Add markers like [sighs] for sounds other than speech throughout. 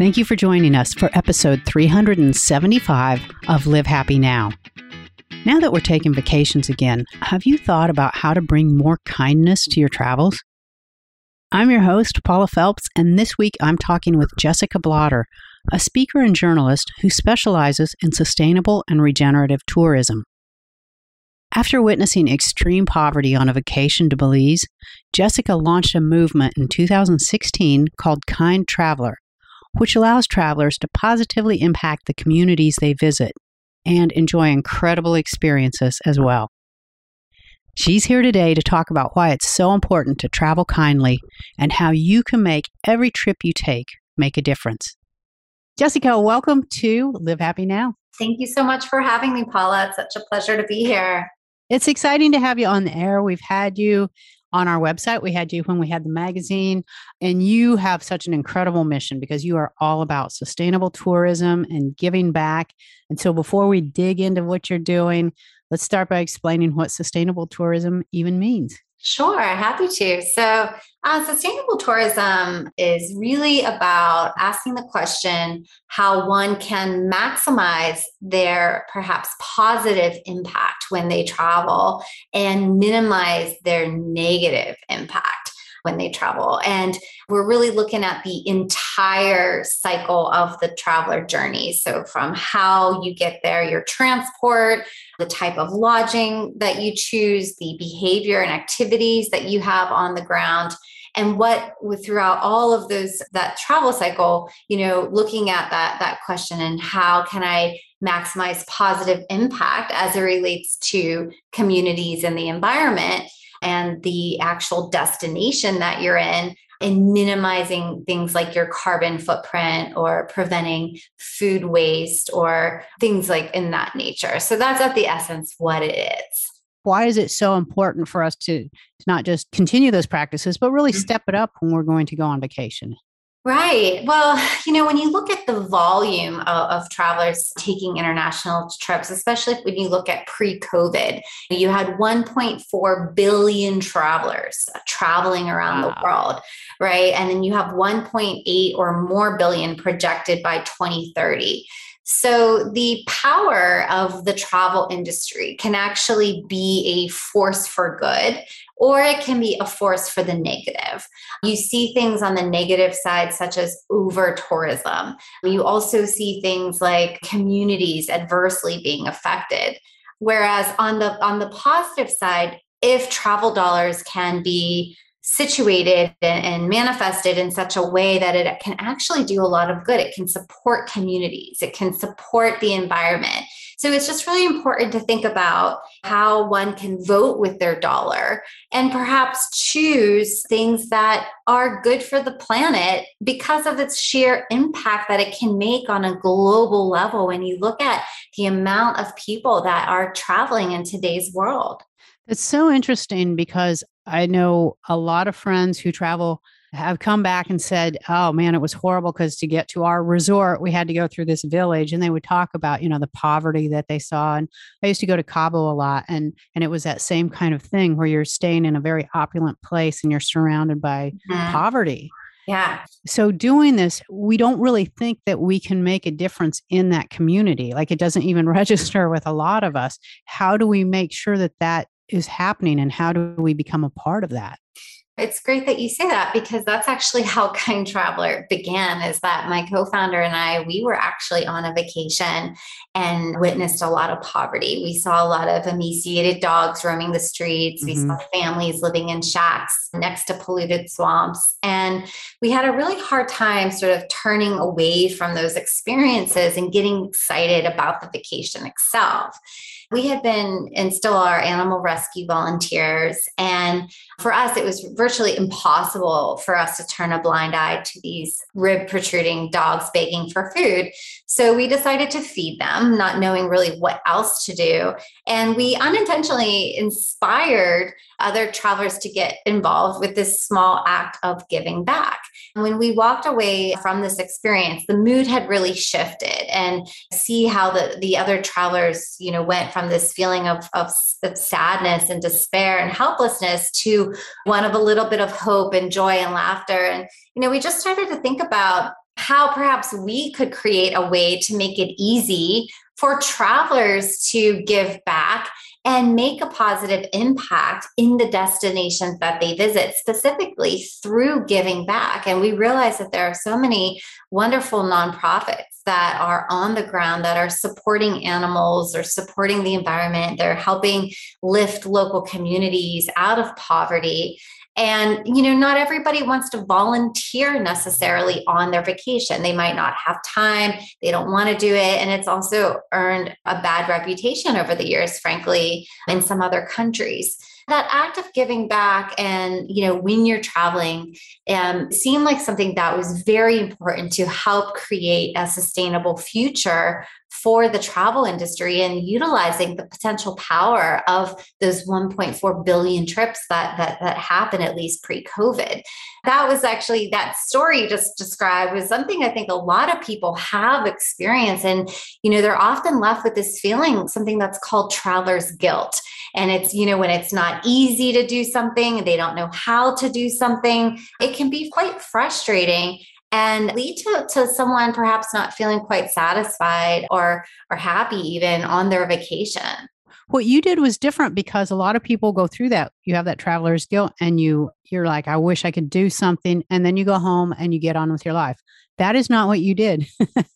Thank you for joining us for episode 375 of Live Happy Now. Now that we're taking vacations again, have you thought about how to bring more kindness to your travels? I'm your host, Paula Felps, and this week I'm talking with Jessica Blotter, a speaker and journalist who specializes in sustainable and regenerative tourism. After witnessing extreme poverty on a vacation to Belize, Jessica launched a movement in 2016 called Kind Traveler, which allows travelers to positively impact the communities they visit and enjoy incredible experiences as well. She's here today to talk about why it's so important to travel kindly and how you can make every trip you take make a difference. Jessica, welcome to Live Happy Now. Thank you so much for having me, Paula. It's such a pleasure to be here. It's exciting to have you on the air. We've had you on our website. We had you when we had the magazine, and you have such an incredible mission because you are all about sustainable tourism and giving back. And so, before we dig into what you're doing, let's start by explaining what sustainable tourism even means. Sure, happy to. So, uh, sustainable tourism is really about asking the question how one can maximize their perhaps positive impact when they travel and minimize their negative impact when they travel. And we're really looking at the entire cycle of the traveler journey. So, from how you get there, your transport, the type of lodging that you choose, the behavior and activities that you have on the ground and what throughout all of those that travel cycle you know looking at that that question and how can i maximize positive impact as it relates to communities and the environment and the actual destination that you're in and minimizing things like your carbon footprint or preventing food waste or things like in that nature. So that's at the essence what it is. Why is it so important for us to, to not just continue those practices, but really mm-hmm. step it up when we're going to go on vacation? Right. Well, [sighs] you know, when you look at the volume of, of, travelers taking international trips, especially when you look at pre COVID, you had 1.4 billion travelers traveling around wow. the world, right? And then you have 1.8 or more billion projected by 2030. So, the power of the travel industry can actually be a force for good, or it can be a force for the negative. You see things on the negative side, such as over tourism. You also see things like communities adversely being affected. Whereas on the on the positive side, if travel dollars can be situated and, manifested in such a way that it can actually do a lot of good. It can support communities, it can support the environment. So it's just really important to think about how one can vote with their dollar and perhaps choose things that are good for the planet because of its sheer impact that it can make on a global level when you look at the amount of people that are traveling in today's world. It's so interesting because I know a lot of friends who travel have come back and said, "Oh man, it was horrible because to get to our resort, we had to go through this village." And they would talk about, you know, the poverty that they saw. And I used to go to Cabo a lot, and and it was that same kind of thing where you're staying in a very opulent place and you're surrounded by mm-hmm. poverty. Yeah. So doing this, we don't really think that we can make a difference in that community. Like it doesn't even [laughs] register with a lot of us. How do we make sure that that is happening and how do we become a part of that? It's great that you say that because that's actually [laughs] how Kind Traveler began. Is that my co founder and I, we were actually on a vacation and witnessed a lot of poverty. We saw a lot of emaciated dogs roaming the streets. Mm-hmm. We saw families living in shacks next to polluted swamps. And we had a really hard time sort of turning away from those experiences and getting excited about the vacation itself we had been and still are animal rescue volunteers. And for us, it was virtually impossible for us to turn a blind eye to these rib protruding dogs begging for food. So we decided to feed them, not knowing really what else to do. And we unintentionally inspired other travelers to get involved with this small act of giving back. And when we walked away from this experience, the mood had really shifted and see how the, the other travelers, you know, went from this feeling of, of, of sadness and despair and helplessness to one of a little bit of hope and joy and laughter. And, you know, we just started to think about how perhaps we could create a way to make it easy for travelers to give back and make a positive impact in the destinations that they visit, specifically through giving back. And we realize that there are so many wonderful nonprofits that are on the ground that are supporting animals or supporting the environment. They're helping lift local communities out of poverty. And, you know, not everybody wants to volunteer necessarily on their vacation. They might not have time, they don't want to do it. And it's also earned a bad reputation over the years, frankly, in some other countries that act of giving back and you know when you're traveling um, seemed like something that was very important to help create a sustainable future for the travel industry and utilizing the potential power of those 1.4 billion trips that that, that happen at least pre-COVID. That was actually that story just described was something I think a lot of people have experienced. And, you know, they're often left with this feeling, something that's called traveler's guilt. And it's, you know, when it's not easy to do something, they don't know how to do something, it can be quite frustrating and lead to, to someone perhaps not feeling quite satisfied or or happy even on their vacation. What you did was different because a lot of people go through that. You have that traveler's guilt and you you're like i wish i could do something and then you go home and you get on with your life. That is not what you did. [laughs]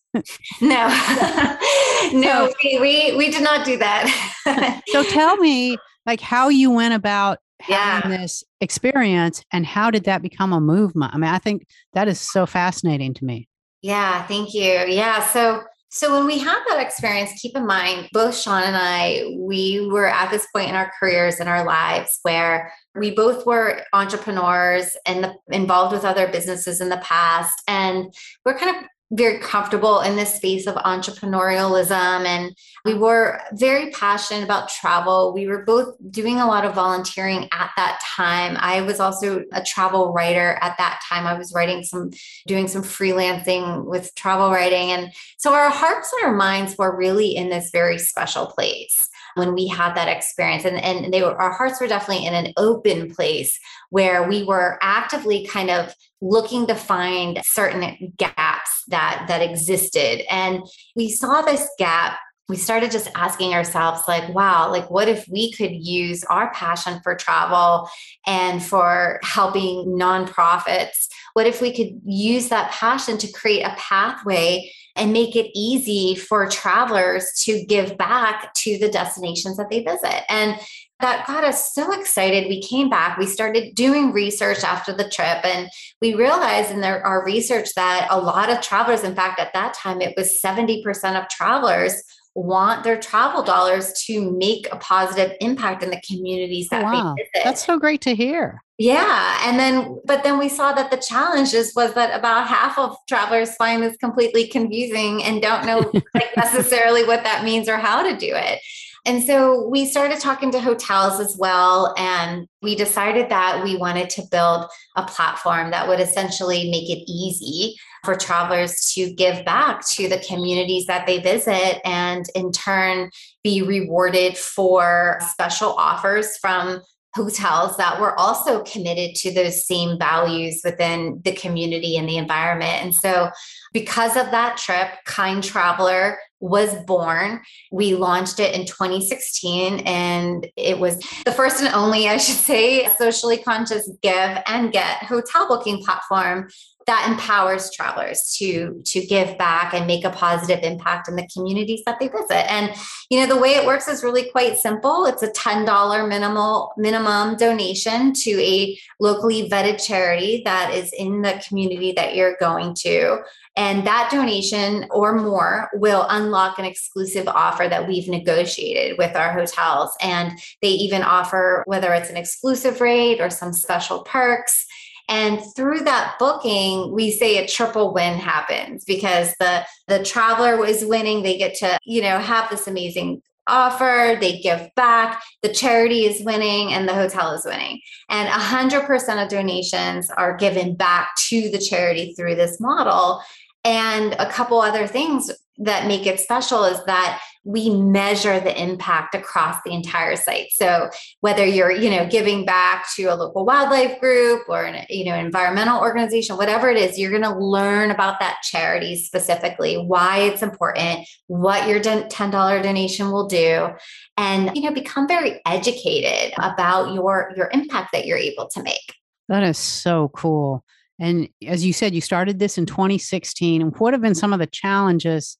No. [laughs] No we, we we did not do that. So tell me like how you went about yeah. this experience and how did that become a movement? I mean, I think that is so fascinating to me. Yeah, thank you. Yeah, so so when we had that experience, keep in mind both Sean and I, we were at this point in our careers and our lives where we both were entrepreneurs and the, involved with other businesses in the past and we're kind of very comfortable in this space of entrepreneurialism. And we were very passionate about travel. We were both doing a lot of volunteering at that time. I was also a travel writer at that time. I was writing some doing some freelancing with travel writing. And so our hearts and our minds were really in this very special place when we had that experience. And, and they were our hearts were definitely in an open place where we were actively kind of looking to find certain gaps that that existed. And we saw this gap we started just asking ourselves like wow like what if we could use our passion for travel and for helping nonprofits what if we could use that passion to create a pathway and make it easy for travelers to give back to the destinations that they visit and that got us so excited. We came back, we started doing research after the trip, and we realized in their, our research that a lot of travelers, in fact, at that time, it was 70% of travelers want their travel dollars to make a positive impact in the communities that wow. they visit. That's so great to hear. Yeah. And then, but then we saw that the challenges was that about half of travelers find this completely confusing and don't know [laughs] like necessarily what that means or how to do it. And so we started talking to hotels as well. And we decided that we wanted to build a platform that would essentially make it easy for travelers to give back to the communities that they visit and in turn be rewarded for special offers from hotels that were also committed to those same values within the community and the environment. And so, because of that trip, Kind Traveler was born. We launched it in 2016, and it was the first and only, I should say, socially conscious give and get hotel booking platform that empowers travelers to to give back and make a positive impact in the communities that they visit. And you know the way it works is really quite simple. It's a $10 minimal minimum donation to a locally vetted charity that is in the community that you're going to. And that donation or more will unlock an exclusive offer that we've negotiated with our hotels. And they even offer whether it's an exclusive rate or some special perks and through that booking, we say a triple win happens because the the traveler was winning. They get to, you know, have this amazing offer, they give back, the charity is winning, and the hotel is winning. And 100% of donations are given back to the charity through this model. And a couple other things that make it special is that we measure the impact across the entire site. So whether you're, you know, giving back to a local wildlife group or an, you know, environmental organization, whatever it is, you're going to learn about that charity specifically, why it's important, what your $10 donation will do, and, you know, become very educated about your your impact that you're able to make. That is so cool. And as you said, you started this in 2016. And what have been some of the challenges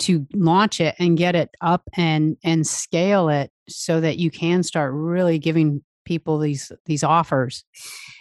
to launch it and get it up and and scale it so that you can start really giving people these these offers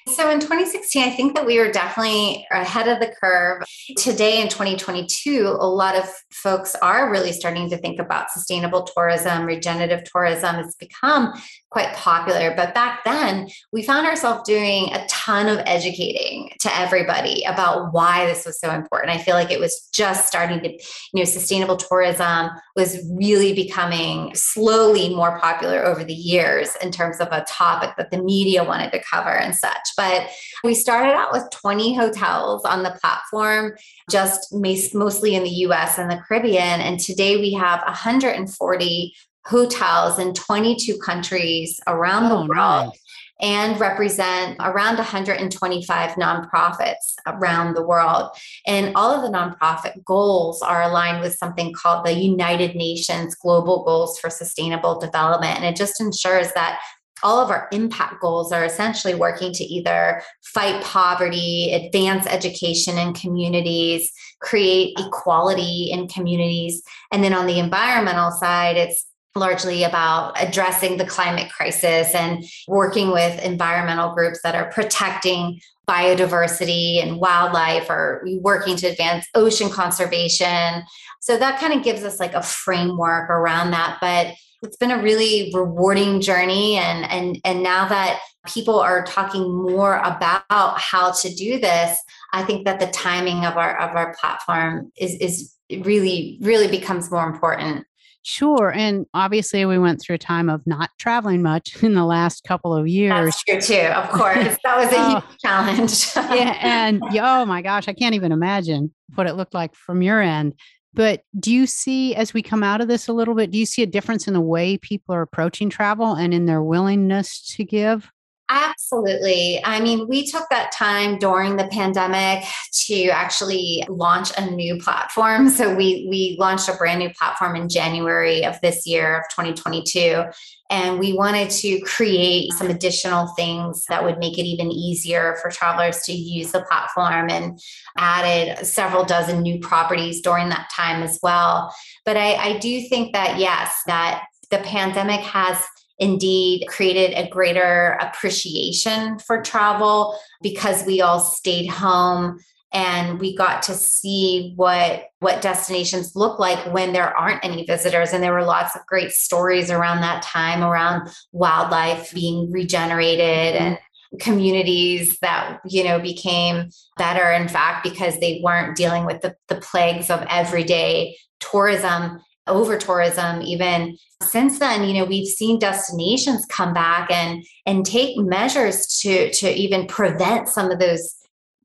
so in 2016 i think that we were definitely ahead of the curve today in 2022 a lot of folks are really starting to think about sustainable tourism regenerative tourism it's become quite popular. But back then, we found ourselves doing a ton of educating to everybody about why this was so important. I feel like it was just starting to, you know, sustainable tourism was really becoming slowly more popular over the years in terms of a topic that the media wanted to cover and such. But we started out with 20 hotels on the platform, just mostly in the US and the Caribbean. And today we have 140 hotels in 22 countries around oh, the world. Nice. And represent around 125 nonprofits around the world. And all of the nonprofit goals are aligned with something called the United Nations Global Goals for Sustainable Development. And it just ensures that all of our impact goals are essentially working to either fight poverty, advance education in communities, create equality in communities. And then on the environmental side, it's largely about addressing the climate crisis and working with environmental groups that are protecting biodiversity and wildlife or working to advance ocean conservation. So that kind of gives us like a framework around that. But it's been a really rewarding journey and and and now that people are talking more about how to do this i think that the timing of our of our platform is is really really becomes more important Sure. And obviously, we went through a time of not traveling much [laughs] in the last couple of years. That's true, too. Of course. That was a oh, [laughs] huge challenge. [laughs] yeah. And oh my gosh, I can't even imagine what it looked like from your end. But do you see, as we come out of this a little bit, do you see a difference in the way people are approaching travel and in their willingness to give? Absolutely. I mean, we took that time during the pandemic to actually launch a new platform. So we we launched a brand new platform in January of this year of 2022 and we wanted to create some additional things that would make it even easier for travelers to use the platform and added several dozen new properties during that time as well. But I, I do think that yes, that the pandemic has indeed created a greater appreciation for travel because we all stayed home and we got to see what what destinations look like when there aren't any visitors. And there were lots of great stories around that time around wildlife being regenerated mm-hmm. and communities that you know became better. In fact because they weren't dealing with the, the plagues of everyday tourism over tourism even since then you know we've seen destinations come back and and take measures to to even prevent some of those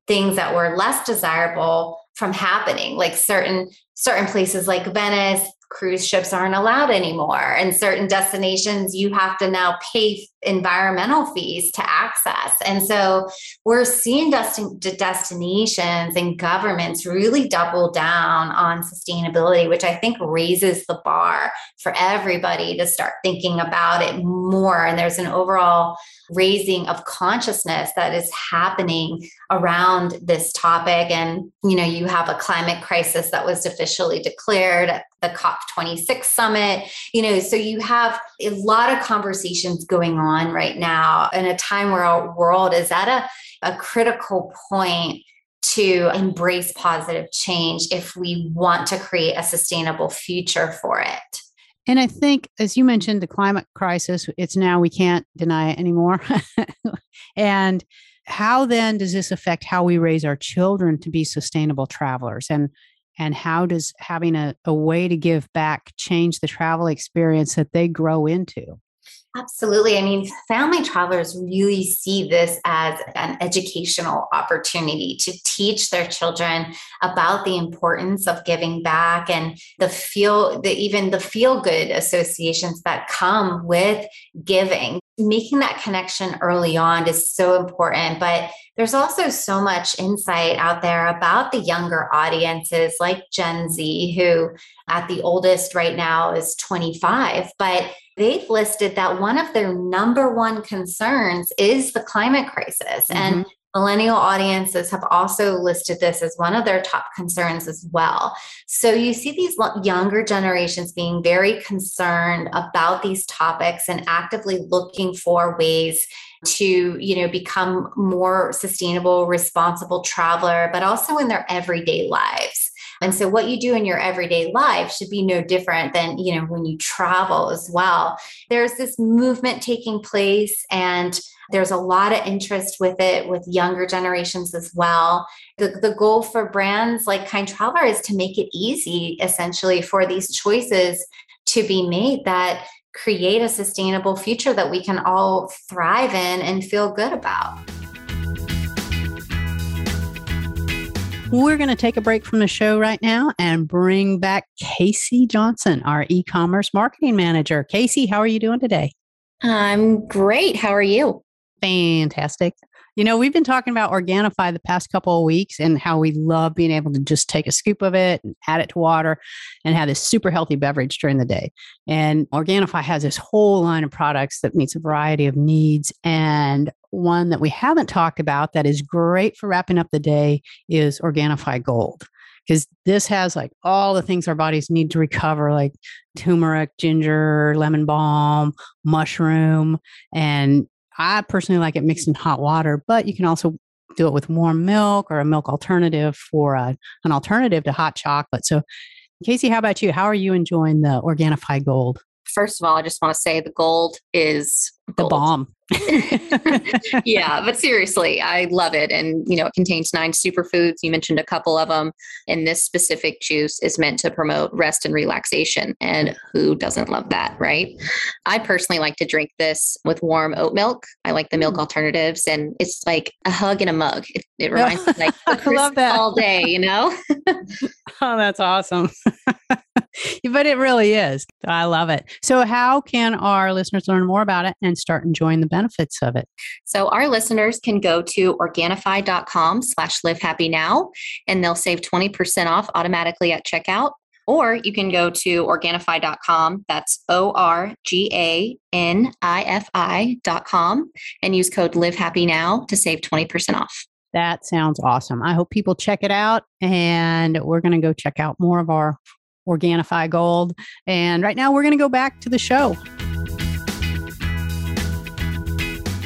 things that were less desirable from happening like certain certain places like venice cruise ships aren't allowed anymore. And certain destinations you have to now pay environmental fees to access. And so we're seeing destin- destinations and governments really double down on sustainability which i think raises the bar for everybody to start thinking about it more. And there's an overall raising of consciousness that is happening around this topic. And you know you have a climate crisis that was officially declared the COP26 summit you know so you have a lot of conversations going on right now in a time where our world is at a, a critical point to embrace positive change if we want to create a sustainable future for it and I think, as you mentioned, the climate crisis, it's now we can't deny it anymore. [laughs] and how then does this affect how we raise our children to be sustainable travelers? And and how does having a, a way to give back change the travel experience that they grow into? Absolutely. I mean, family travelers really see this as an educational opportunity to teach their children about the importance of giving back and the feel the even the feel good associations that come with giving. Making that connection early on is so important, but there's also so much insight out there about the younger audiences like Gen Z who at the oldest right now is 25, but they've listed that one of their number one concerns is the climate crisis. Mm-hmm. And millennial audiences have also listed this as one of their top concerns as well. So you see these younger generations being very concerned about these topics and actively looking for ways to you know become more sustainable responsible traveler but also in their everyday lives and so what you do in your everyday life should be no different than, you know, when you travel as well. There's this movement taking place and there's a lot of interest with it with younger generations as well. The, the goal for brands like Kind Traveler is to make it easy essentially for these choices to be made that create a sustainable future that we can all thrive in and feel good about. We're going to take a break from the show right now and bring back Casey Johnson, our e commerce marketing manager. Casey, how are you doing today? I'm great. How are you? Fantastic. You know, we've been talking about Organifi the past couple of weeks and how we love being able to just take a scoop of it and add it to water and have this super healthy beverage during the day. And Organifi has this whole line of products that meets a variety of needs. And one that we haven't talked about that is great for wrapping up the day is Organifi Gold because this has like all the things our bodies need to recover, like turmeric, ginger, lemon balm, mushroom, and I personally like it mixed in hot water, but you can also do it with warm milk or a milk alternative for a, an alternative to hot chocolate. So, Casey, how about you? How are you enjoying the Organifi Gold? First of all, I just want to say the gold is the bomb. [laughs] yeah, but seriously, I love it. And, you know, it contains nine superfoods. You mentioned a couple of them. And this specific juice is meant to promote rest and relaxation. And who doesn't love that, right? I personally like to drink this with warm oat milk. I like the milk mm. alternatives, and it's like a hug in a mug. It, it [laughs] reminds me like I love that all day, you know? [laughs] oh, that's awesome. [laughs] but it really is. I love it. So, how can our listeners learn more about it and start enjoying the benefits of it? So, our listeners can go to Organifi.com slash live happy now, and they'll save 20% off automatically at checkout. Or you can go to Organifi.com, that's O R G A N I F I.com, and use code live happy now to save 20% off. That sounds awesome. I hope people check it out. And we're going to go check out more of our Organifi Gold. And right now, we're going to go back to the show.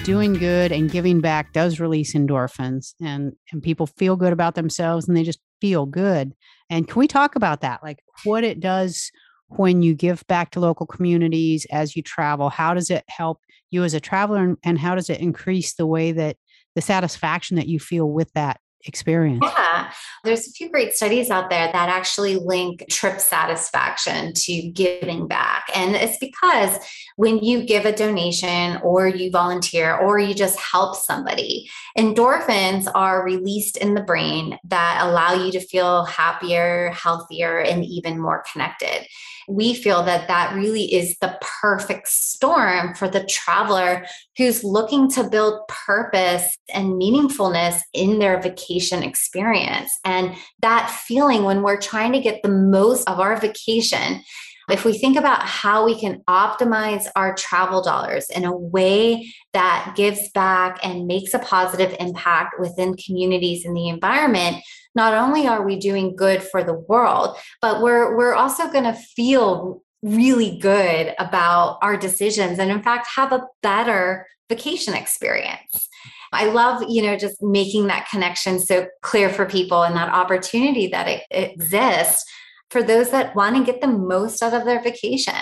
Doing good and giving back does release endorphins, and, and people feel good about themselves and they just feel good. And can we talk about that? Like what it does when you give back to local communities as you travel? How does it help you as a traveler? And how does it increase the way that the satisfaction that you feel with that experience? Yeah, there's a few great studies out there that actually link trip satisfaction to giving back. And it's because when you give a donation or you volunteer or you just help somebody, endorphins are released in the brain that allow you to feel happier, healthier, and even more connected we feel that that really is the perfect storm for the traveler who's looking to build purpose and meaningfulness in their vacation experience. And that feeling when we're trying to get the most of our vacation. If we think about how we can optimize our travel dollars in a way that gives back and makes a positive impact within communities and the environment, not only are we doing good for the world, but we're we're also going to feel really good about our decisions and in fact have a better vacation experience. I love, you know, just making that connection so clear for people and that opportunity that it exists for those that want to get the most out of their vacation.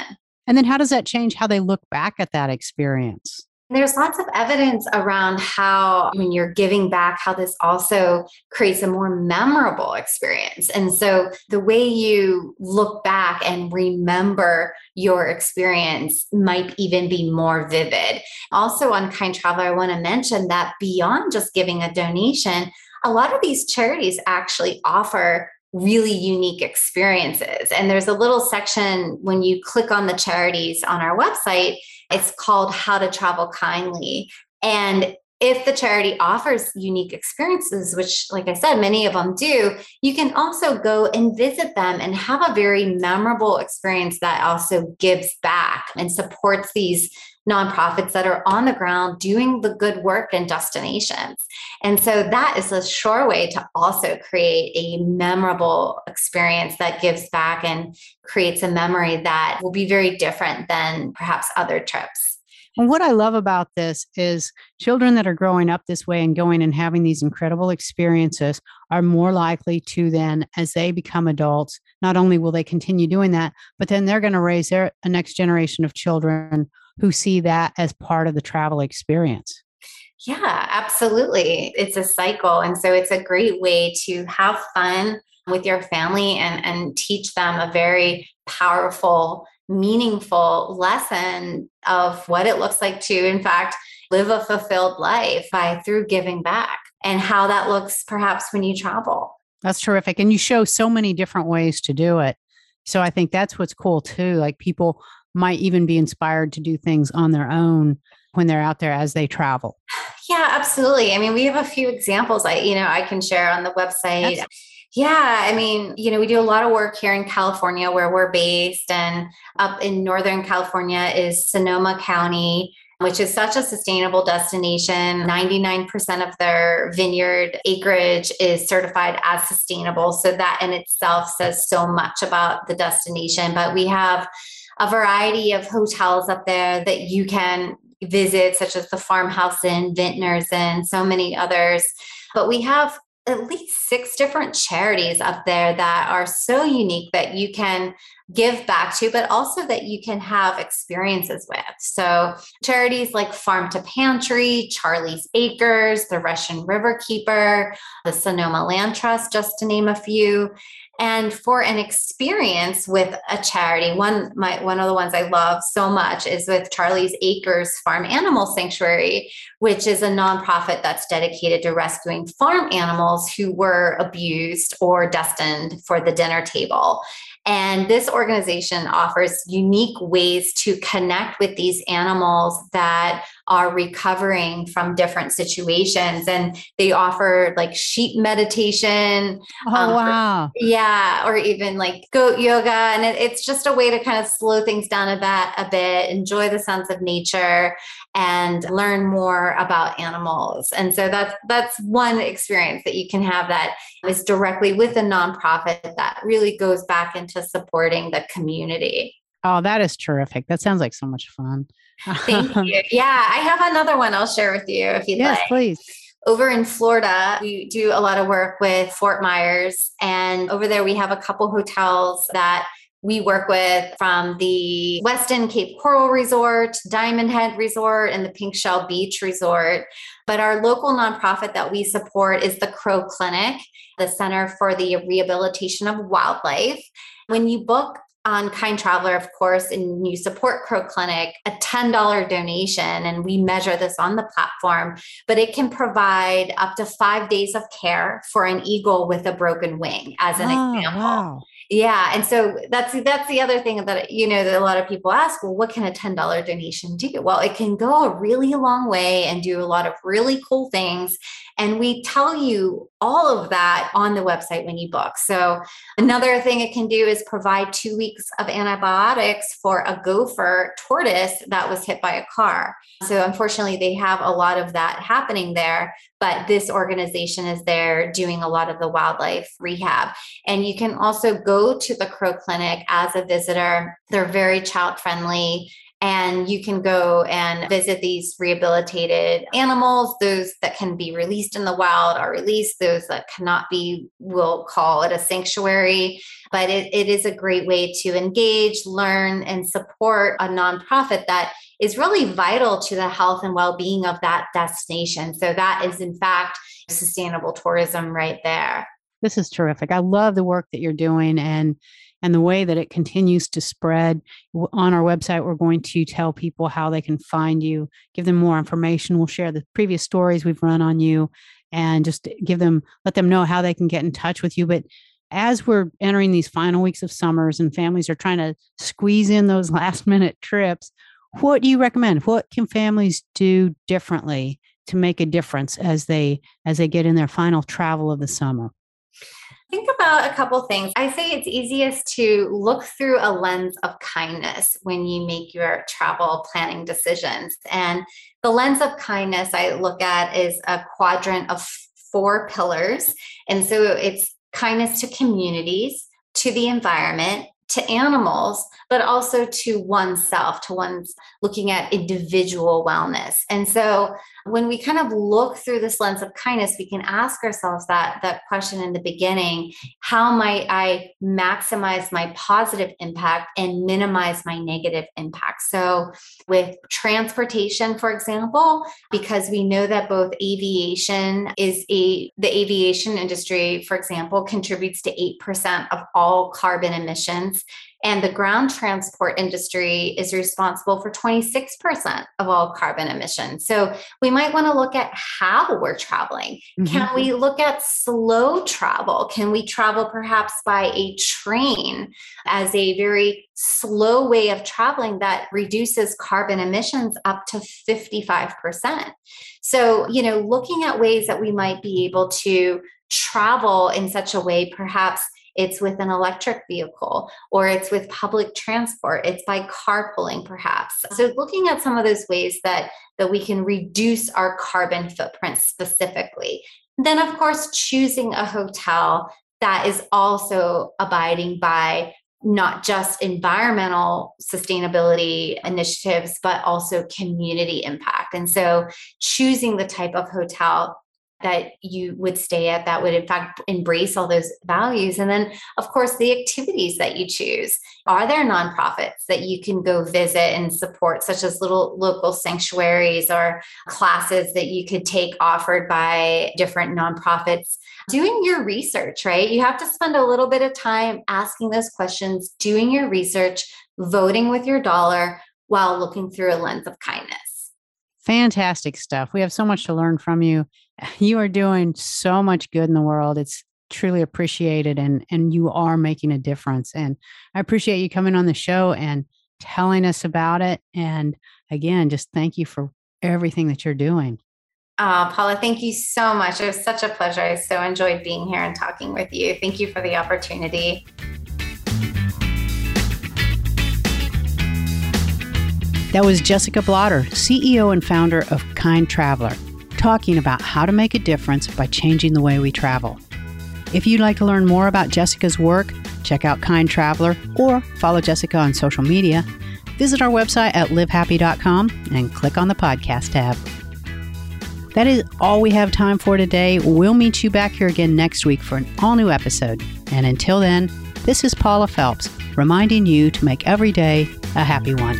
And then how does that change how they look back at that experience? There's lots of evidence around how, when you're giving back, how this also creates a more memorable experience. And so the way you look back and remember your experience might even be more vivid. Also, on Kind Traveler, I want to mention that beyond just giving a donation, a lot of these charities actually offer really unique experiences. And there's a little section when you click on the charities on our website, it's called How to Travel Kindly. And if the charity offers unique experiences, which, like I said, many of them do, you can also go and visit them and have a very memorable experience that also gives back and supports these nonprofits that are on the ground doing the good work in destinations. And so that is a sure way to also create a memorable experience that gives back and creates a memory that will be very different than perhaps other trips. And what I love about this is children that are growing up this way and going and having these incredible experiences are more likely to then, as they become adults, not only will they continue doing that, but then they're going to raise their a next generation of children who see that as part of the travel experience. Yeah, absolutely. It's a cycle. And so it's a great way to have fun with your family and, and teach them a very powerful, meaningful lesson of what it looks like to, in fact, live a fulfilled life by through giving back and how that looks perhaps when you travel. That's terrific. And you show so many different ways to do it. So I think that's what's cool too. Like people might even be inspired to do things on their own when they're out there as they travel. Yeah, absolutely. I mean, we have a few examples I, you know, I can share on the website. That's- yeah, I mean, you know, we do a lot of work here in California where we're based, and up in Northern California is Sonoma County, which is such a sustainable destination. 99% of their vineyard acreage is certified as sustainable. So that in itself says so much about the destination. But we have a variety of hotels up there that you can visit, such as the Farmhouse Inn, Vintners and so many others. But we have at least six different charities up there that are so unique that you can give back to, but also that you can have experiences with. So, charities like Farm to Pantry, Charlie's Acres, the Russian River Keeper, the Sonoma Land Trust, just to name a few and for an experience with a charity one my one of the ones i love so much is with charlie's acres farm animal sanctuary which is a nonprofit that's dedicated to rescuing farm animals who were abused or destined for the dinner table and this organization offers unique ways to connect with these animals that are recovering from different situations. And they offer like sheep meditation. Oh, um, wow. Or, yeah. Or even like goat yoga. And it, it's just a way to kind of slow things down a bit, a bit, enjoy the sense of nature and learn more about animals. And so that's that's one experience that you can have that is directly with a nonprofit that really goes back into supporting the community. Oh, that is terrific. That sounds like so much fun. Thank [laughs] you. Yeah, I have another one I'll share with you if you'd yes, like. please. Over in Florida, we do a lot of work with Fort Myers. And over there, we have a couple hotels that we work with from the Westin Cape Coral Resort, Diamond Head Resort, and the Pink Shell Beach Resort. But our local nonprofit that we support is the Crow Clinic, the Center for the Rehabilitation of Wildlife. When you book on Kind Traveler, of course, and you support Crow Clinic, a $10 donation, and we measure this on the platform, but it can provide up to five days of care for an eagle with a broken wing, as an oh, example. Wow. Yeah, and so that's that's the other thing that you know that a lot of people ask, well, what can a ten dollar donation do? Well, it can go a really long way and do a lot of really cool things, and we tell you all of that on the website when you book. So another thing it can do is provide two weeks of antibiotics for a gopher tortoise that was hit by a car. So unfortunately, they have a lot of that happening there, but this organization is there doing a lot of the wildlife rehab, and you can also go to the Crow Clinic as a visitor. They're very child friendly and you can go and visit these rehabilitated animals those that can be released in the wild are released those that cannot be we'll call it a sanctuary but it, it is a great way to engage learn and support a nonprofit that is really vital to the health and well-being of that destination. So that is in fact sustainable tourism right there. This is terrific. I love the work that you're doing and and the way that it continues to spread. On our website, we're going to tell people how they can find you, give them more information. We'll share the previous stories we've run on you and just give them, let them know how they can get in touch with you. But as we're entering these final weeks of summers and families are trying to squeeze in those [laughs] last minute trips, what do you recommend? What can families do differently to make a difference as they as they get in their final travel of the summer? Think about a couple things. I say it's easiest to look through a lens of kindness when you make your travel planning decisions. And the lens of kindness I look at is a quadrant of four pillars. And so it's kindness to communities, to the environment, to animals, but also to oneself, to one's looking at individual wellness. And so when we kind of look through this lens of kindness, we can ask ourselves that, that question in the beginning how might I maximize my positive impact and minimize my negative impact? So, with transportation, for example, because we know that both aviation is a, the aviation industry, for example, contributes to 8% of all carbon emissions. And the ground transport industry is responsible for 26% of all carbon emissions. So we might want to look at how we're traveling. Mm-hmm. Can we look at slow travel? Can we travel perhaps by a train as a very slow way of traveling that reduces carbon emissions up to 55%? So, you know, looking at ways that we might be able to travel in such a way, perhaps it's with an electric vehicle or it's with public transport. It's by carpooling perhaps. So looking at some of those ways that that we can reduce our carbon footprint specifically. Then of course choosing a hotel that is also abiding by not just environmental sustainability initiatives, but also community impact. And so choosing the type of hotel that you would stay at that would in fact embrace all those values. And then of course the activities that you choose. Are there nonprofits that you can go visit and support such as little local sanctuaries or classes that you could take offered by different nonprofits? Doing your research right? You have to spend a little bit of time asking those questions doing your research voting with your dollar while looking through a lens of kindness. Fantastic stuff. We have so much to learn from you. You are doing so much good in the world. It's truly appreciated and and you are making a difference. And I appreciate you coming on the show and telling us about it. And again, just thank you for everything that you're doing. Oh, Paula, thank you so much. It was such a pleasure. I so enjoyed being here and talking with you. Thank you for the opportunity. That was Jessica Blotter, CEO and founder of Kind Traveler, talking about how to make a difference by changing the way we travel. If you'd like to learn more about Jessica's work, check out Kind Traveler or follow Jessica on social media. Visit our website at livehappy.com and click on the podcast tab. That is all we have time for today. We'll meet you back here again next week for an all new episode. And until then, this is Paula Felps reminding you to make every day a happy one.